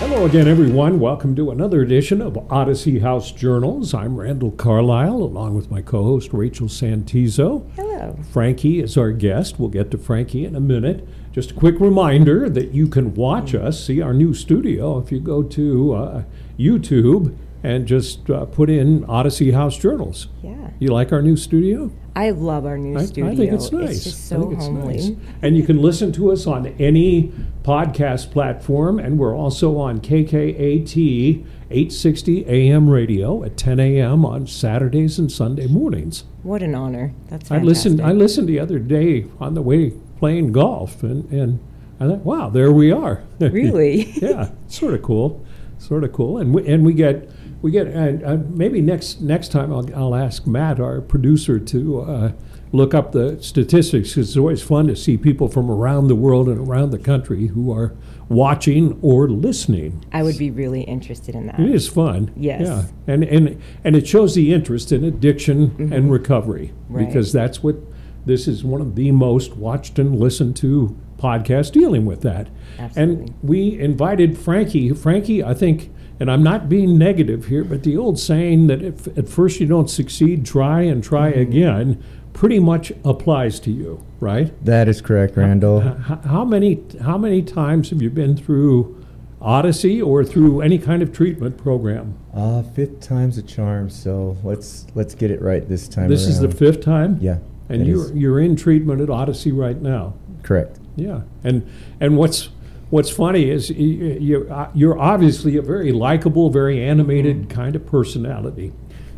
Hello again, everyone. Welcome to another edition of Odyssey House Journals. I'm Randall Carlisle, along with my co host Rachel Santizo. Hello. Frankie is our guest. We'll get to Frankie in a minute. Just a quick reminder that you can watch us, see our new studio, if you go to uh, YouTube and just uh, put in Odyssey House Journals. Yeah. You like our new studio? I love our new I, studio. I think it's nice. It's just so homely. nice. And you can listen to us on any podcast platform, and we're also on KKAT 860 AM radio at 10 a.m. on Saturdays and Sunday mornings. What an honor. That's I listened. I listened the other day on the way playing golf, and, and I thought, wow, there we are. Really? yeah, sort of cool, sort of cool. And we, and we get we get and uh, maybe next next time I'll, I'll ask Matt, our producer, to uh, look up the statistics. it's always fun to see people from around the world and around the country who are watching or listening. I would be really interested in that. It is fun. Yes. Yeah. And and and it shows the interest in addiction and recovery Mm-hmm. Right. because that's what this is one of the most watched and listened to podcasts dealing with that. Absolutely. And we invited Frankie. Frankie, I think, and I'm not being negative here, but the old saying that if at first you don't succeed, try and try Mm-hmm. again, pretty much applies to you, right? That is correct, Randall. H- how many how many times have you been through Odyssey or through any kind of treatment program? Uh, fifth time's a charm, so let's let's get it right this time. This is the fifth time, Yeah, and you're is. you're in treatment at Odyssey right now. correct. Yeah, and and what's what's funny is y- y- you're uh, you're obviously a very likable, very animated kind of personality,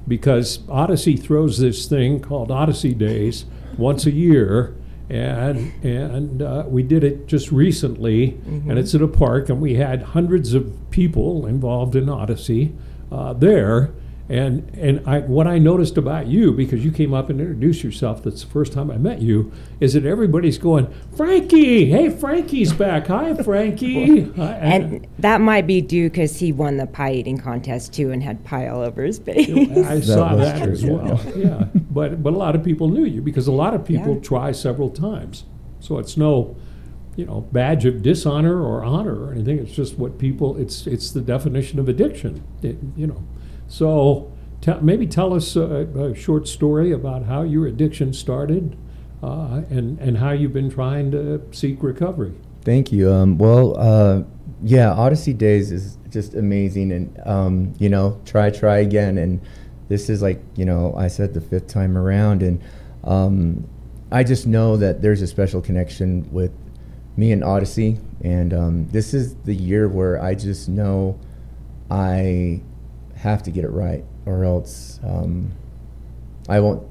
because Odyssey throws this thing called Odyssey Days once a year. And and uh, we did it just recently, and it's at a park, and we had hundreds of people involved in Odyssey uh, there. And and I, what I noticed about you, because you came up and introduced yourself, that's the first time I met you, is that everybody's going, Frankie, hey, Frankie's back. Hi, Frankie. Hi, And that might be due because he won the pie eating contest too and had pie all over his face. I saw was that true, as yeah. well. Yeah, but but a lot of people knew you because a lot of people Yeah. try several times, so it's no, you know, badge of dishonor or honor or anything. It's just what people. It's it's the definition of addiction. It, you know, so maybe tell us a, a short story about how your addiction started, uh, and and how you've been trying to seek recovery. Thank you. Um, well, uh, yeah, Odyssey Days is just amazing, and um, you know, try, try again. And this is like, you know, I said the fifth time around, and um, I just know that there's a special connection with me and Odyssey, and um, this is the year where I just know I have to get it right, or else um, I won't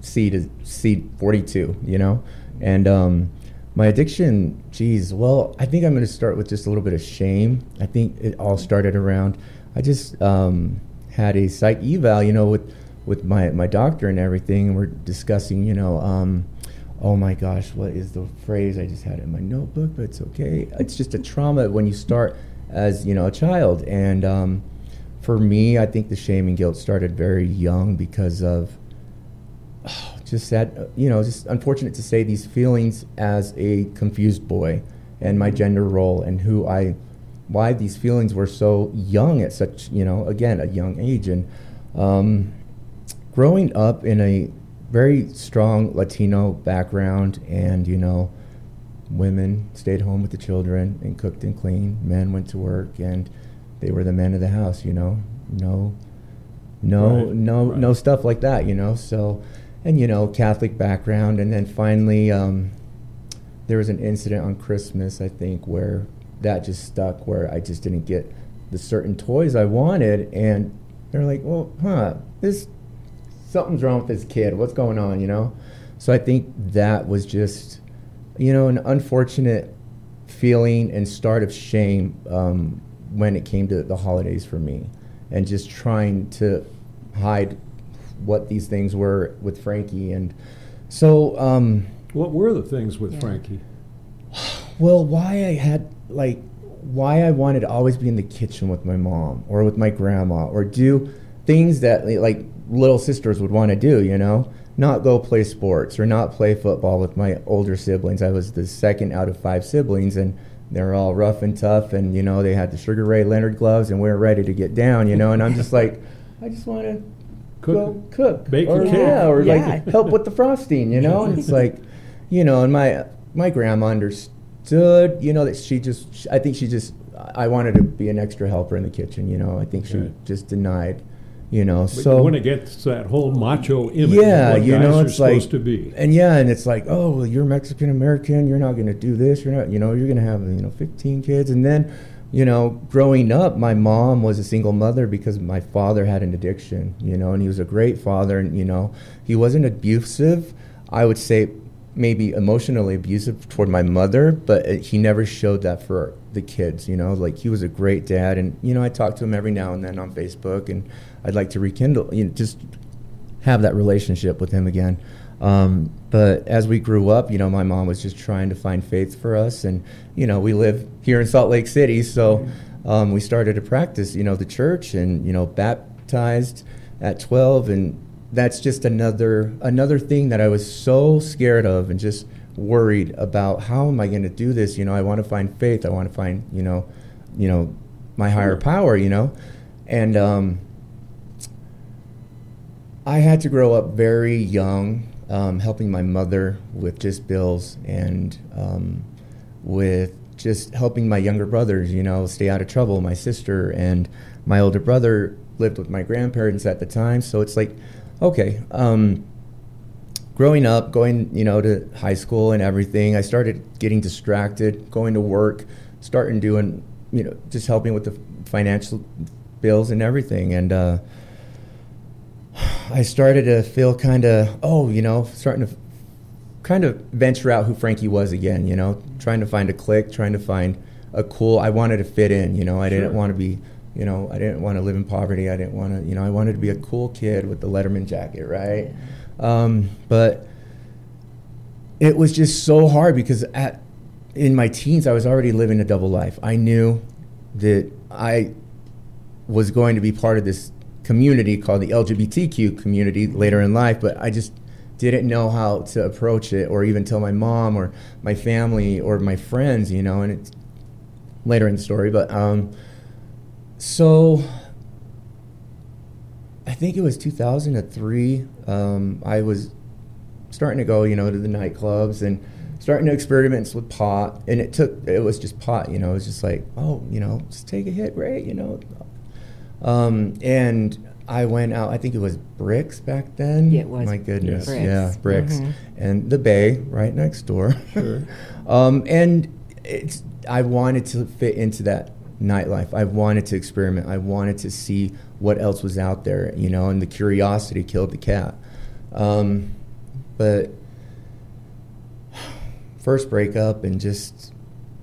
see to see 42, you know? And um, my addiction, geez, well, I think I'm going to start with just a little bit of shame. I think it all started around, I just um, had a psych eval, you know, with, with my, my doctor and everything, and we're discussing, you know, um, oh my gosh, what is the phrase? I just had in my notebook, but it's okay. It's just a trauma when you start as, you know, a child. And um, for me, I think the shame and guilt started very young because of just that, you know, just unfortunate to say these feelings as a confused boy and my gender role and who I, why these feelings were so young at such, you know, again, a young age. And um, growing up in a very strong Latino background and, you know, women stayed home with the children and cooked and cleaned, men went to work and they were the men of the house, you know, no, no, Right, no, right. no stuff like that, you know. So, and you know, Catholic background, and then finally, um, there was an incident on Christmas, I think, where that just stuck, where I just didn't get the certain toys I wanted, and they're like, well, huh, this something's wrong with this kid. What's going on, you know? So I think that was just, you know, an unfortunate feeling and start of shame um, when it came to the holidays for me, and just trying to hide what these things were with Frankie, and so. Um, What were the things with Yeah. Frankie? well, why I had like why I wanted to always be in the kitchen with my mom or with my grandma or do things that like little sisters would want to do, you know. not go play sports or not play football with my older siblings. I was the second out of five siblings, and they're all rough and tough, and you know they had the Sugar Ray Leonard gloves, and we are ready to get down, you know. And I'm just like, I just want to Cook- go cook, bake or cake. yeah, or Yeah. like help with the frosting, you know. And it's like, you know, and my my grandma understood, you know, that she just, I think she just, I wanted to be an extra helper in the kitchen, you know. I think she Okay. just denied, you know. But so when it gets that whole macho image yeah, you know, it's like, supposed to be. and yeah, and it's like, oh, well, you're Mexican American, you're not going to do this, you're not, you know, you're going to have, you know, 15 kids, and then, you know, growing up, my mom was a single mother because my father had an addiction, you know, and he was a great father, and you know, he wasn't abusive. I would say maybe emotionally abusive toward my mother, but it, he never showed that for the kids, you know, like he was a great dad, and you know, I talk to him every now and then on Facebook, and I'd like to rekindle, you know, just have that relationship with him again. Um, but as we grew up, you know, my mom was just trying to find faith for us, and you know, we live here in Salt Lake City, so um, we started to practice, you know, the church, and you know, baptized at 12, and that's just another another thing that I was so scared of, and just worried about how am I going to do this? You know, I want to find faith, I want to find, you know, you know, my higher power, you know, and um, I had to grow up very young, um, helping my mother with just bills and um, with just helping my younger brothers, you know, stay out of trouble. My sister and my older brother lived with my grandparents at the time, so it's like, okay. Um, growing up, going you know to high school and everything, I started getting distracted, going to work, starting doing you know just helping with the financial bills and everything, and. Uh, I started to feel kind of, oh, you know, starting to kind of venture out who Frankie was again, you know, trying to find a clique, trying to find a cool, I wanted to fit in, you know, I didn't want to be, you know, I didn't want to live in poverty. I didn't want to, you know, I wanted to be a cool kid with the Letterman jacket, right? Um, but it was just so hard because at, in my teens, I was already living a double life. I knew that I was going to be part of this community called the LGBTQ community later in life, but I just didn't know how to approach it or even tell my mom or my family or my friends, you know, and it's later in the story. But um, so I think it was 2003. Um, I was starting to go, you know, to the nightclubs and starting to experiment with pot. And it took, it was just pot, you know, it was just like, oh, you know, just take a hit, right? You know, um, and I went out. I think it was Bricks back then. Yeah, it was My goodness, Bricks. yeah, Bricks, Mhm. and the Bay right next door. Sure. um, and it's I wanted to fit into that nightlife. I wanted to experiment. I wanted to see what else was out there, you know. And the curiosity killed the cat. Um, but first breakup and just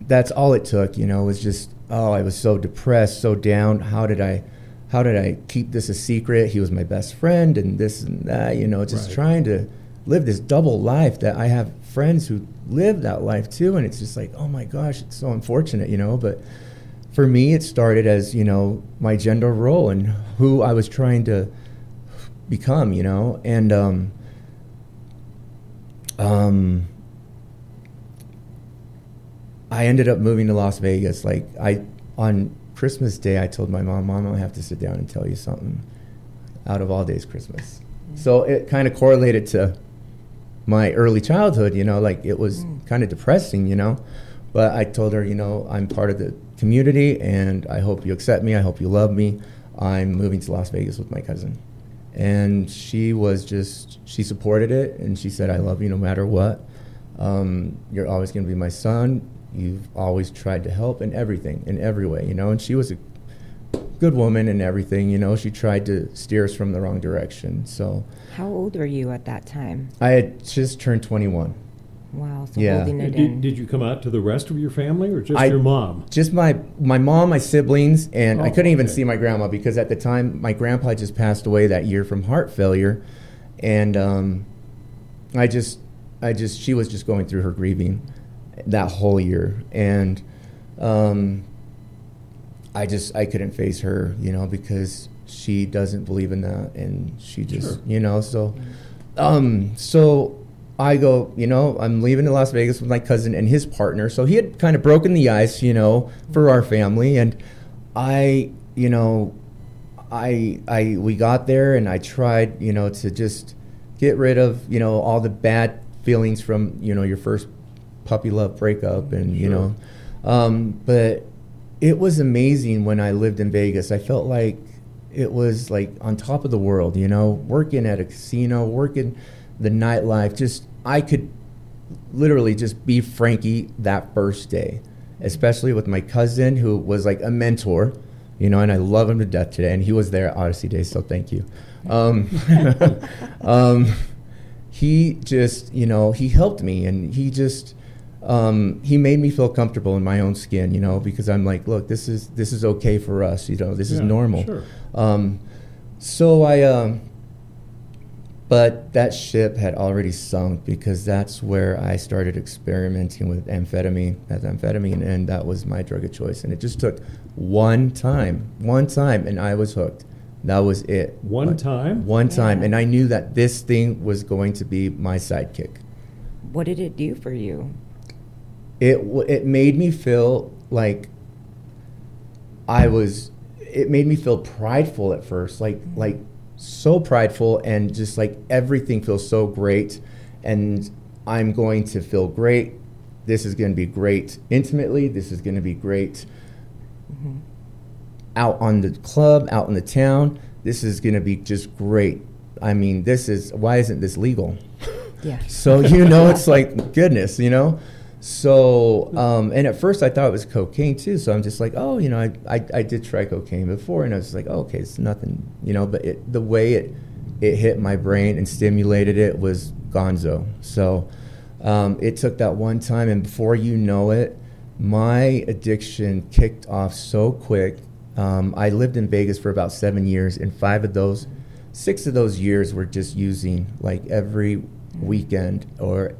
that's all it took you know was just oh i was so depressed so down how did i how did i keep this a secret he was my best friend and this and that you know just Right. trying to live this double life that i have friends who live that life too and it's just like oh my gosh it's so unfortunate you know but for me it started as you know my gender role and who i was trying to become you know and um um I ended up moving to Las Vegas. Like I on Christmas Day, I told my mom, "Mom, I have to sit down and tell you something." Out of all days, Christmas. So it kind of correlated to my early childhood. You know, like it was kind of depressing. You know, but I told her, you know, I'm part of the community, and I hope you accept me. I hope you love me. I'm moving to Las Vegas with my cousin, and she was just she supported it, and she said, "I love you no matter what." um, you're always going to be my son. You've always tried to help in everything, in every way, you know. And she was a good woman and everything, you know. She tried to steer us from the wrong direction. So How old were you at that time? I had just turned 21. Wow, so Yeah. holding it Did, in. did you come out to the rest of your family or just I- your mom? Just my my mom, my siblings, and I Oh, couldn't even okay. see my grandma because at the time my grandpa just passed away that year from heart failure, and um, I just I just she was just going through her grieving that whole year, and um, I just I couldn't face her, you know, because she doesn't believe in that, and she just Sure. you know so. um, so I go, you know, I'm leaving to Las Vegas with my cousin and his partner. So he had kind of broken the ice, you know, for our family. And I, you know, I, I, we got there and I tried, you know, to just get rid of, you know, all the bad feelings from, you know, your first puppy love breakup and, you Sure. know, um, but it was amazing when I lived in Vegas. I felt like it was like on top of the world, you know, working at a casino, working the nightlife. Just, I could literally just be Frankie that first day, especially with my cousin who was like a mentor, you know, and I love him to death today. And he was there at Odyssey Day, so thank you. Um, um, he just, you know, he helped me and he just, um, he made me feel comfortable in my own skin, you know, because I'm like, look, this is this is okay for us, you know, this is normal. sure. Um, so I, um, but that ship had already sunk because that's where I started experimenting with amphetamine, methamphetamine, and that was my drug of choice. And it just took one time, one time, and I was hooked. That was it. One But- time? One time, Yeah. and I knew that this thing was going to be my sidekick. What did it do for you? it it made me feel like I was it made me feel prideful at first like like so prideful and just like everything feels so great. And I'm going to feel great. This is going to be great intimately. This is going to be great mm-hmm. out on the club out in the town. This is going to be just great. I mean this is why isn't this legal? Yeah. so you know, it's like goodness, you know. So um, and at first I thought it was cocaine too. So I'm just like, oh, you know, I, I, I did try cocaine before, and I was like, oh, okay, it's nothing, you know. But it, the way it it hit my brain and stimulated it was Gonzo. So um, it took that one time, and before you know it, my addiction kicked off so quick. Um, I lived in Vegas for about seven years, and five of those, six of those years were just using like every weekend or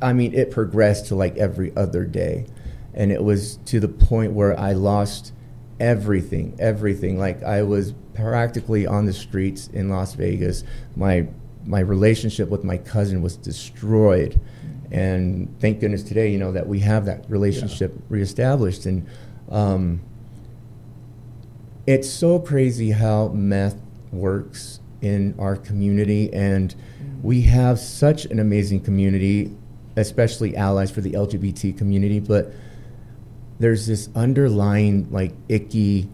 I mean, it progressed to like every other day. And it was to the point where I lost everything, everything. Like I was practically on the streets in Las Vegas. My my relationship with my cousin was destroyed. And thank goodness today, you know, that we have that relationship reestablished. And um, it's so crazy how meth works in our community and we have such an amazing community especially allies for the lgbt community but there's this underlying like icky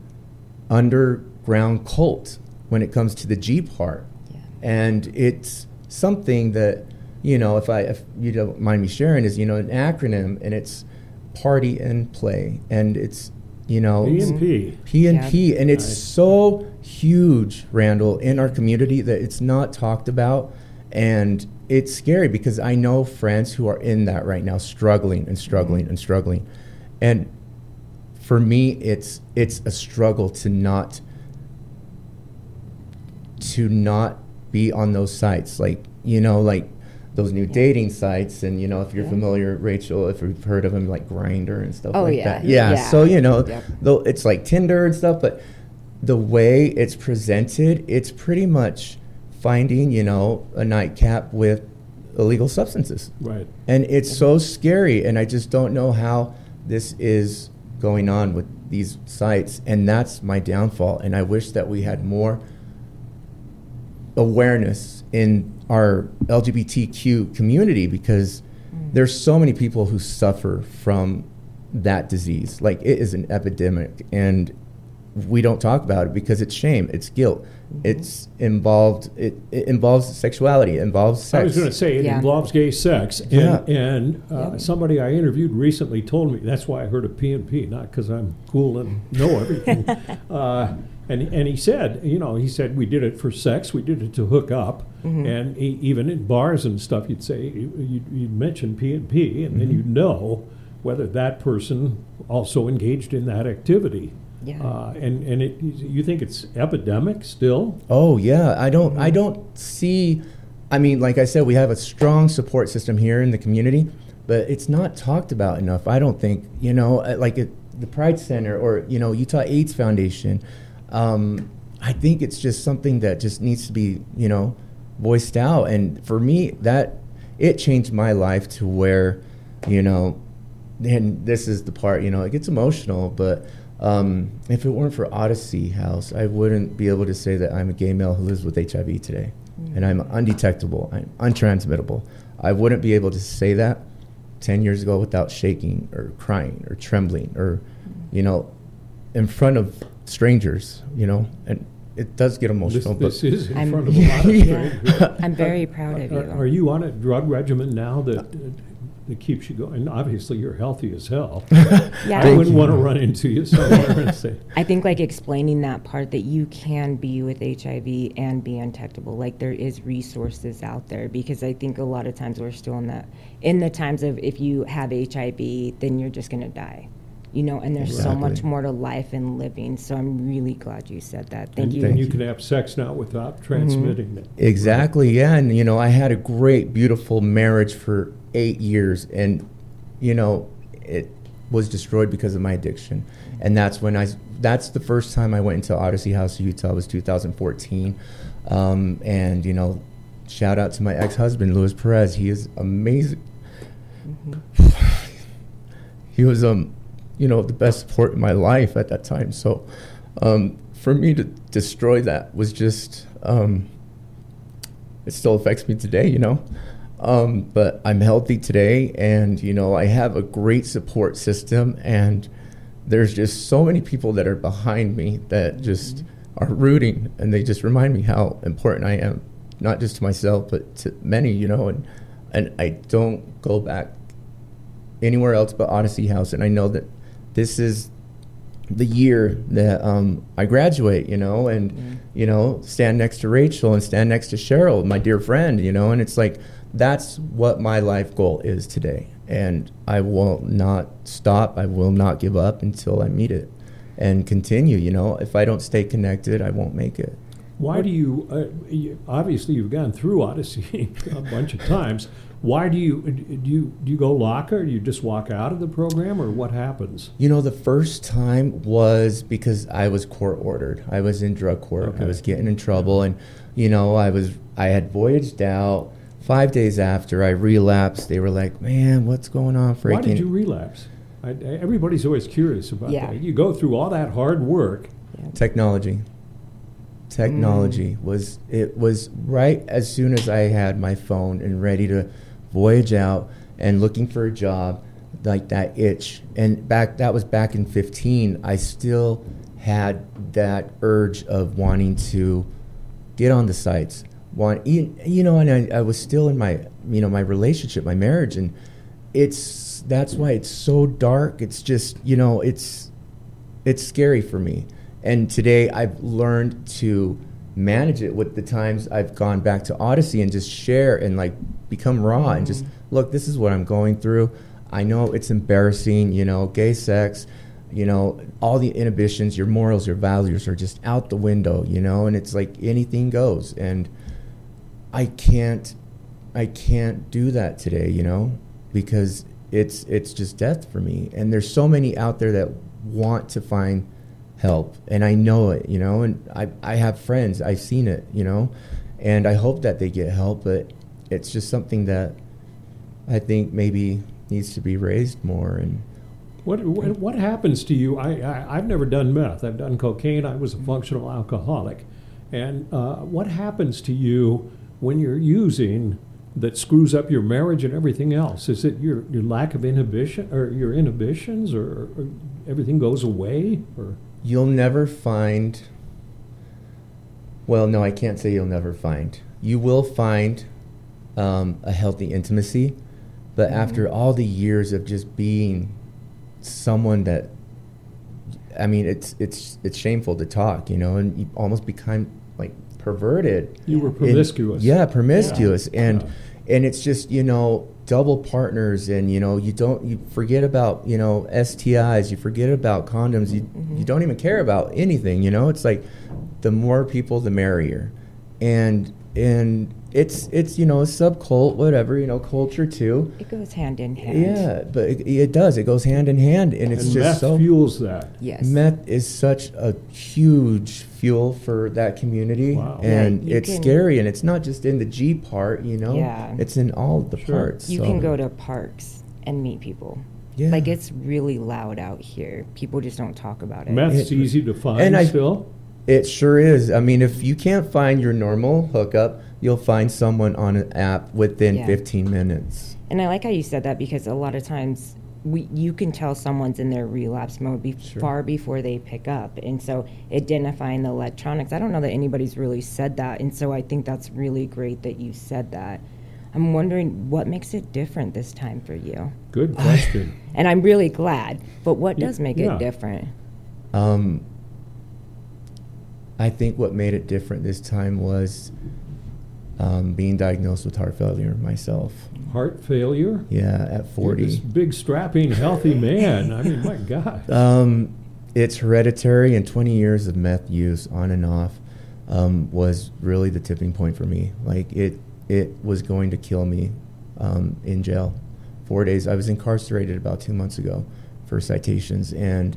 underground cult when it comes to the g part Yeah. and it's something that you know if i if you don't mind me sharing is you know an acronym and it's party and play and it's you know P and P. P and P, and it's Nice. so huge, Randall, in our community that it's not talked about, and it's scary because I know friends who are in that right now, struggling and struggling and struggling, and for me, it's it's a struggle to not to not be on those sites, like you know, like those new dating sites, and you know, if you're Yeah. familiar, Rachel, if you've heard of them, like Grindr and stuff Oh, like yeah. that. Yeah, Yeah. so you know, Yep. though it's like Tinder and stuff, but the way it's presented, it's pretty much finding, you know, a nightcap with illegal substances. Right. And it's so scary, and I just don't know how this is going on with these sites, and that's my downfall. And I wish that we had more awareness in our LGBTQ community because mm. there's so many people who suffer from that disease. Like it is an epidemic, and we don't talk about it because it's shame, it's guilt, it's involved. It, it involves sexuality, it involves sex. I was going to say it Yeah. involves gay sex, and, Yeah. and uh, Yeah. somebody I interviewed recently told me that's why I heard of P and P, not because I'm cool and know everything. uh, and and he said, you know, he said we did it for sex, we did it to hook up, Mm-hmm. and e- even in bars and stuff, you'd say you'd, you'd mention P and P, and then Mm-hmm. you'd know whether that person also engaged in that activity. Yeah. Uh, and and it, you think it's epidemic still? Oh yeah, I don't I Mm-hmm. don't see I mean like I said we have a strong support system here in the community, but it's not talked about enough. I don't think, you know, uh, like at the Pride Center or you know, Utah AIDS Foundation. Um, I think it's just something that just needs to be, you know, voiced out. And for me, that it changed my life to where, you know, and this is the part, you know, it gets emotional, but um, if it weren't for Odyssey House, I wouldn't be able to say that I'm a gay male who lives with HIV today. And I'm undetectable, I'm untransmittable. I wouldn't be able to say that 10 years ago without shaking or crying or trembling or, you know, in front of strangers, you know, and it does get emotional. this but is in I'm- front of a lot of strangers. I'm very proud of you. Are, are you on a drug regimen now that, uh, that keeps you going? And obviously, you're healthy as hell. Yeah. I wouldn't want to run into you somewhere and say, I think like explaining that part that you can be with HIV and be undetectable. Like there is resources out there because I think a lot of times we're still in that in the times of if you have HIV, then you're just gonna die. You know, and there's so much more to life and living. So I'm really glad you said that. Thank and, you. and you can have sex now without mm-hmm. transmitting it. Exactly, yeah. And, you know, I had a great, beautiful marriage for eight years, and, you know, it was destroyed because of my addiction. And that's when I, that's the first time I went into Odyssey House, Utah, was 2014. Um, and, you know, shout out to my ex husband, Luis Perez. He is amazing. he was, um, you know, the best support in my life at that time. So, um, for me to destroy that was just, um, it still affects me today, you know. Um, but I'm healthy today, and you know I have a great support system, and there's just so many people that are behind me that just are rooting, and they just remind me how important I am, not just to myself but to many, you know. And and I don't go back anywhere else but Odyssey House, and I know that this is the year that um, I graduate, you know, and you know, stand next to Rachel and stand next to Cheryl, my dear friend, you know, and it's like that's what my life goal is today, and I will not stop. I will not give up until I meet it, and continue. You know, if I don't stay connected, I won't make it. Why do you, uh, you, obviously, you've gone through Odyssey a bunch of times. Why do you, do you, do you go locker? Do you just walk out of the program, or what happens? You know, the first time was because I was court ordered. I was in drug court. Okay. I was getting in trouble, and you know, I was I had voyaged out. Five days after I relapsed, they were like, "Man, what's going on, Why did you relapse? I, I- everybody's always curious about Yeah. that. You go through all that hard work. Technology. Technology Mm. was it was right as soon as I had my phone and ready to voyage out and looking for a job, like that itch. And back that was back in 15, I still had that urge of wanting to get on the sites. Want you, you know, and I, I was still in my you know my relationship, my marriage, and it's that's why it's so dark. It's just you know it's it's scary for me. And today I've learned to manage it with the times I've gone back to Odyssey and just share and like become raw and just mm-hmm. look, this is what I'm going through. I know it's embarrassing, you know, gay sex, you know, all the inhibitions, your morals, your values are just out the window, you know, and it's like anything goes. And I can't I can't do that today, you know, because it's it's just death for me. And there's so many out there that want to find help, and I know it, you know, and I I have friends, I've seen it, you know, and I hope that they get help, but it's just something that I think maybe needs to be raised more and What, what, what happens to you? I, I, I've never done meth. I've done cocaine. I was a functional alcoholic. And uh, what happens to you when you're using that screws up your marriage and everything else? Is it your, your lack of inhibition or your inhibitions or, or everything goes away? Or you'll never find well no i can't say you'll never find you will find um, a healthy intimacy but after all the years of just being someone that i mean it's it's it's shameful to talk you know and you almost become like perverted you were in- promiscuous. yeah, promiscuous, Yeah. and Yeah. and it's just you know double partners, and you know you don't you forget about you know STIs, you forget about condoms, you mm-hmm. you don't even care about anything. You know, it's like the more people, the merrier, and and it's it's you know a subcult, whatever you know, culture too. It goes hand in hand. Yeah, but it, it does. It goes hand in hand, and it's and just meth so. fuels that. Yes. Meth is such a huge fuel for that community, Wow. and Yeah, it's can- scary. And it's not just in the G part, you know. Yeah. It's in all the Sure. parts. You so- can go to parks and meet people. Yeah. Like it's really loud out here. People just don't talk about it. Meth's It- easy to find and I- still. It sure is. I mean, if you can't find your normal hookup, you'll find someone on an app within Yeah. 15 minutes. And I like how you said that because a lot of times we you can tell someone's in their relapse mode be- Sure. far before they pick up. And so identifying the electronics, I don't know that anybody's really said that. And so I think that's really great that you said that. I'm wondering what makes it different this time for you. Good question. And I'm really glad. But what does make yeah. it different? Um, I think what made it different this time was um, being diagnosed with heart failure myself. Heart failure. Yeah, at You're this 40. big, strapping, healthy man. I mean, my God. Um, it's hereditary, and 20 years of meth use on and off um, was really the tipping point for me. Like it, it was going to kill me um, in jail. Four days. I was incarcerated about two months ago for citations, and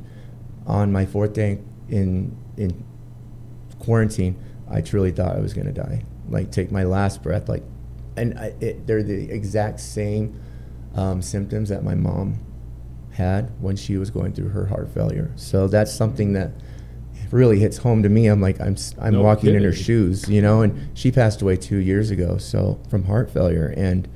on my fourth day in in quarantine, I truly thought I was going to die. Like take my last breath. Like, and I, it, they're the exact same um, symptoms that my mom had when she was going through her heart failure. So that's something that really hits home to me. I'm like, I'm, I'm No walking in her shoes, you know, and she passed away two years ago. So from heart failure. And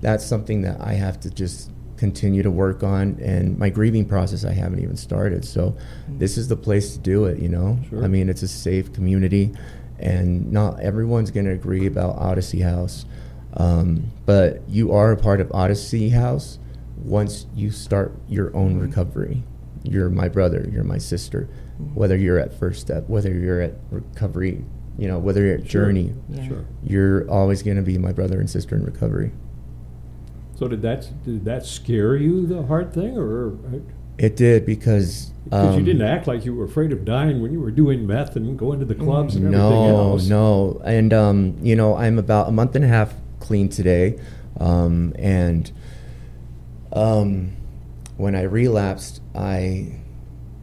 that's something that I have to just continue to work on. And my grieving process, I haven't even started. So this is the place to do it, you know? Sure. I mean, it's a safe community and not everyone's going to agree about Odyssey House. Um, but you are a part of Odyssey House once you start your own mm-hmm. recovery. You're my brother, you're my sister. Mm-hmm. Whether you're at first step, whether you're at recovery, you know, whether you're at Sure. journey, Yeah. Sure. you're always going to be my brother and sister in recovery. So did that did that scare you the heart thing, or uh, It did because because you um, didn't act like you were afraid of dying when you were doing meth and going to the clubs and everything no, else? no, and um, you know, I'm about a month and a half clean today, um, and um, when I relapsed, I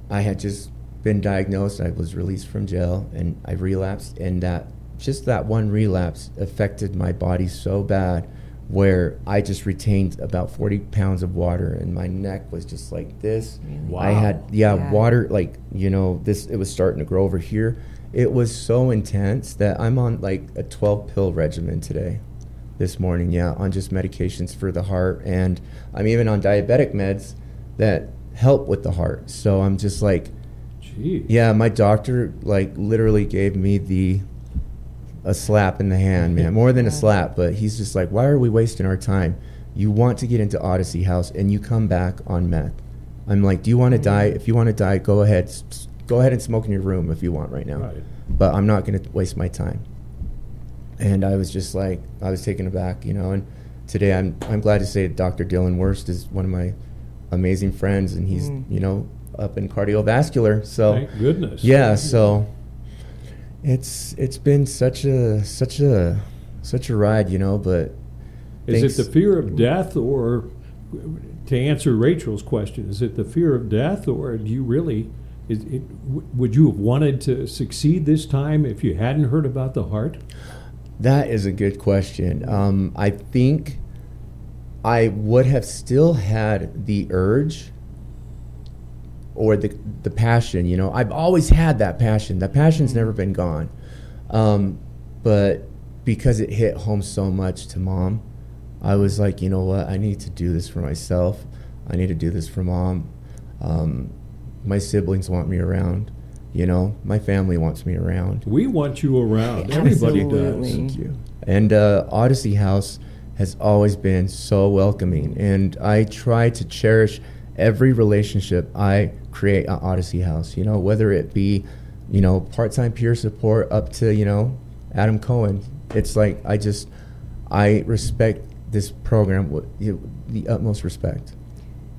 I had just been diagnosed. I was released from jail, and I relapsed, and that just that one relapse affected my body so bad, where I just retained about 40 pounds of water, and my neck was just like this. Really? I had yeah, Yeah. water like you know this. It was starting to grow over here. It was so intense that I'm on like a 12 pill regimen today, this morning. Yeah, on just medications for the heart, and I'm even on diabetic meds that help with the heart. So I'm just like, Gee. yeah, my doctor like literally gave me the a slap in the hand, man. More than a slap, but he's just like, why are we wasting our time? You want to get into Odyssey House and you come back on meth. I'm like, do you want to die? If you want to die, go ahead. Go ahead and smoke in your room if you want right now. Right. But I'm not going to waste my time. And I was just like, I was taken aback, you know. And today, I'm I'm glad to say Dr. Dylan Wurst is one of my amazing friends, and he's Mm. you know up in cardiovascular. So Thank goodness. yeah, so it's it's been such a such a such a ride, you know. But Is thanks- it the fear of death, or to answer Rachel's question, is it the fear of death, or do you really? Is it, would you have wanted to succeed this time if you hadn't heard about the heart? That is a good question. Um, I think I would have still had the urge or the the passion. You know, I've always had that passion. That passion's never been gone. Um, but because it hit home so much to mom, I was like, you know what? I need to do this for myself. I need to do this for mom. Um, my siblings want me around. You know, my family wants me around. We want you around. Everybody Absolutely. does. Thank you. And uh, Odyssey House has always been so welcoming, and I try to cherish every relationship I create at Odyssey House. You know, whether it be, you know, part-time peer support up to you know Adam Cohen. It's like I just I respect this program with the utmost respect.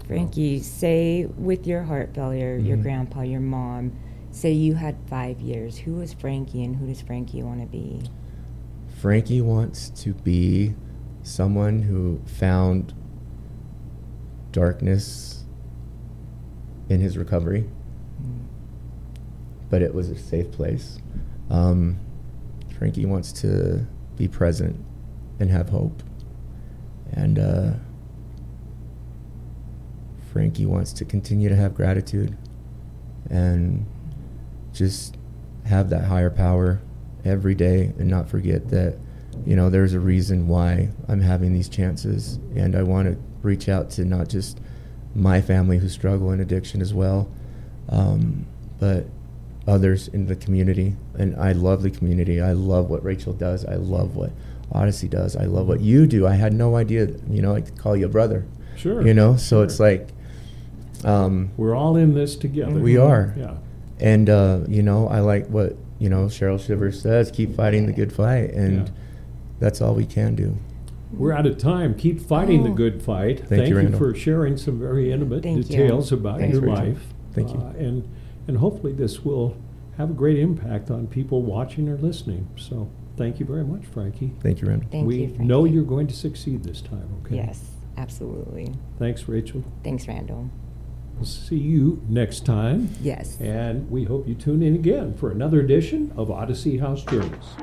Frankie, say with your heart failure, your Mhm. grandpa, your mom, say you had five years. Who was Frankie and who does Frankie want to be? Frankie wants to be someone who found darkness in his recovery, but it was a safe place. Um, Frankie wants to be present and have hope. And uh, Frankie wants to continue to have gratitude and just have that higher power every day and not forget that, you know, there's a reason why I'm having these chances. And I want to reach out to not just my family who struggle in addiction as well, um, but others in the community. And I love the community. I love what Rachel does. I love what Odyssey does. I love what you do. I had no idea, you know, I could call you a brother. Sure. You know, so Sure. it's like, um, We're all in this together. We are. Yeah. and uh, you know, I like what you know Cheryl Shivers says: keep fighting the good fight, and Yeah. that's all we can do. We're out of time. Keep fighting the Oh. good fight. Thank you, Randall. for sharing some very intimate Thank you. details about Thanks, your Rachel. life. Thank you. Uh, and and hopefully this will have a great impact on people watching or listening. So thank you very much, Frankie. Thank you, Randall. Thank we you. know you're going to succeed this time. Okay. Yes, absolutely. Thanks, Rachel. Thanks, Randall. We'll see you next time. Yes. And we hope you tune in again for another edition of Odyssey House Journeys.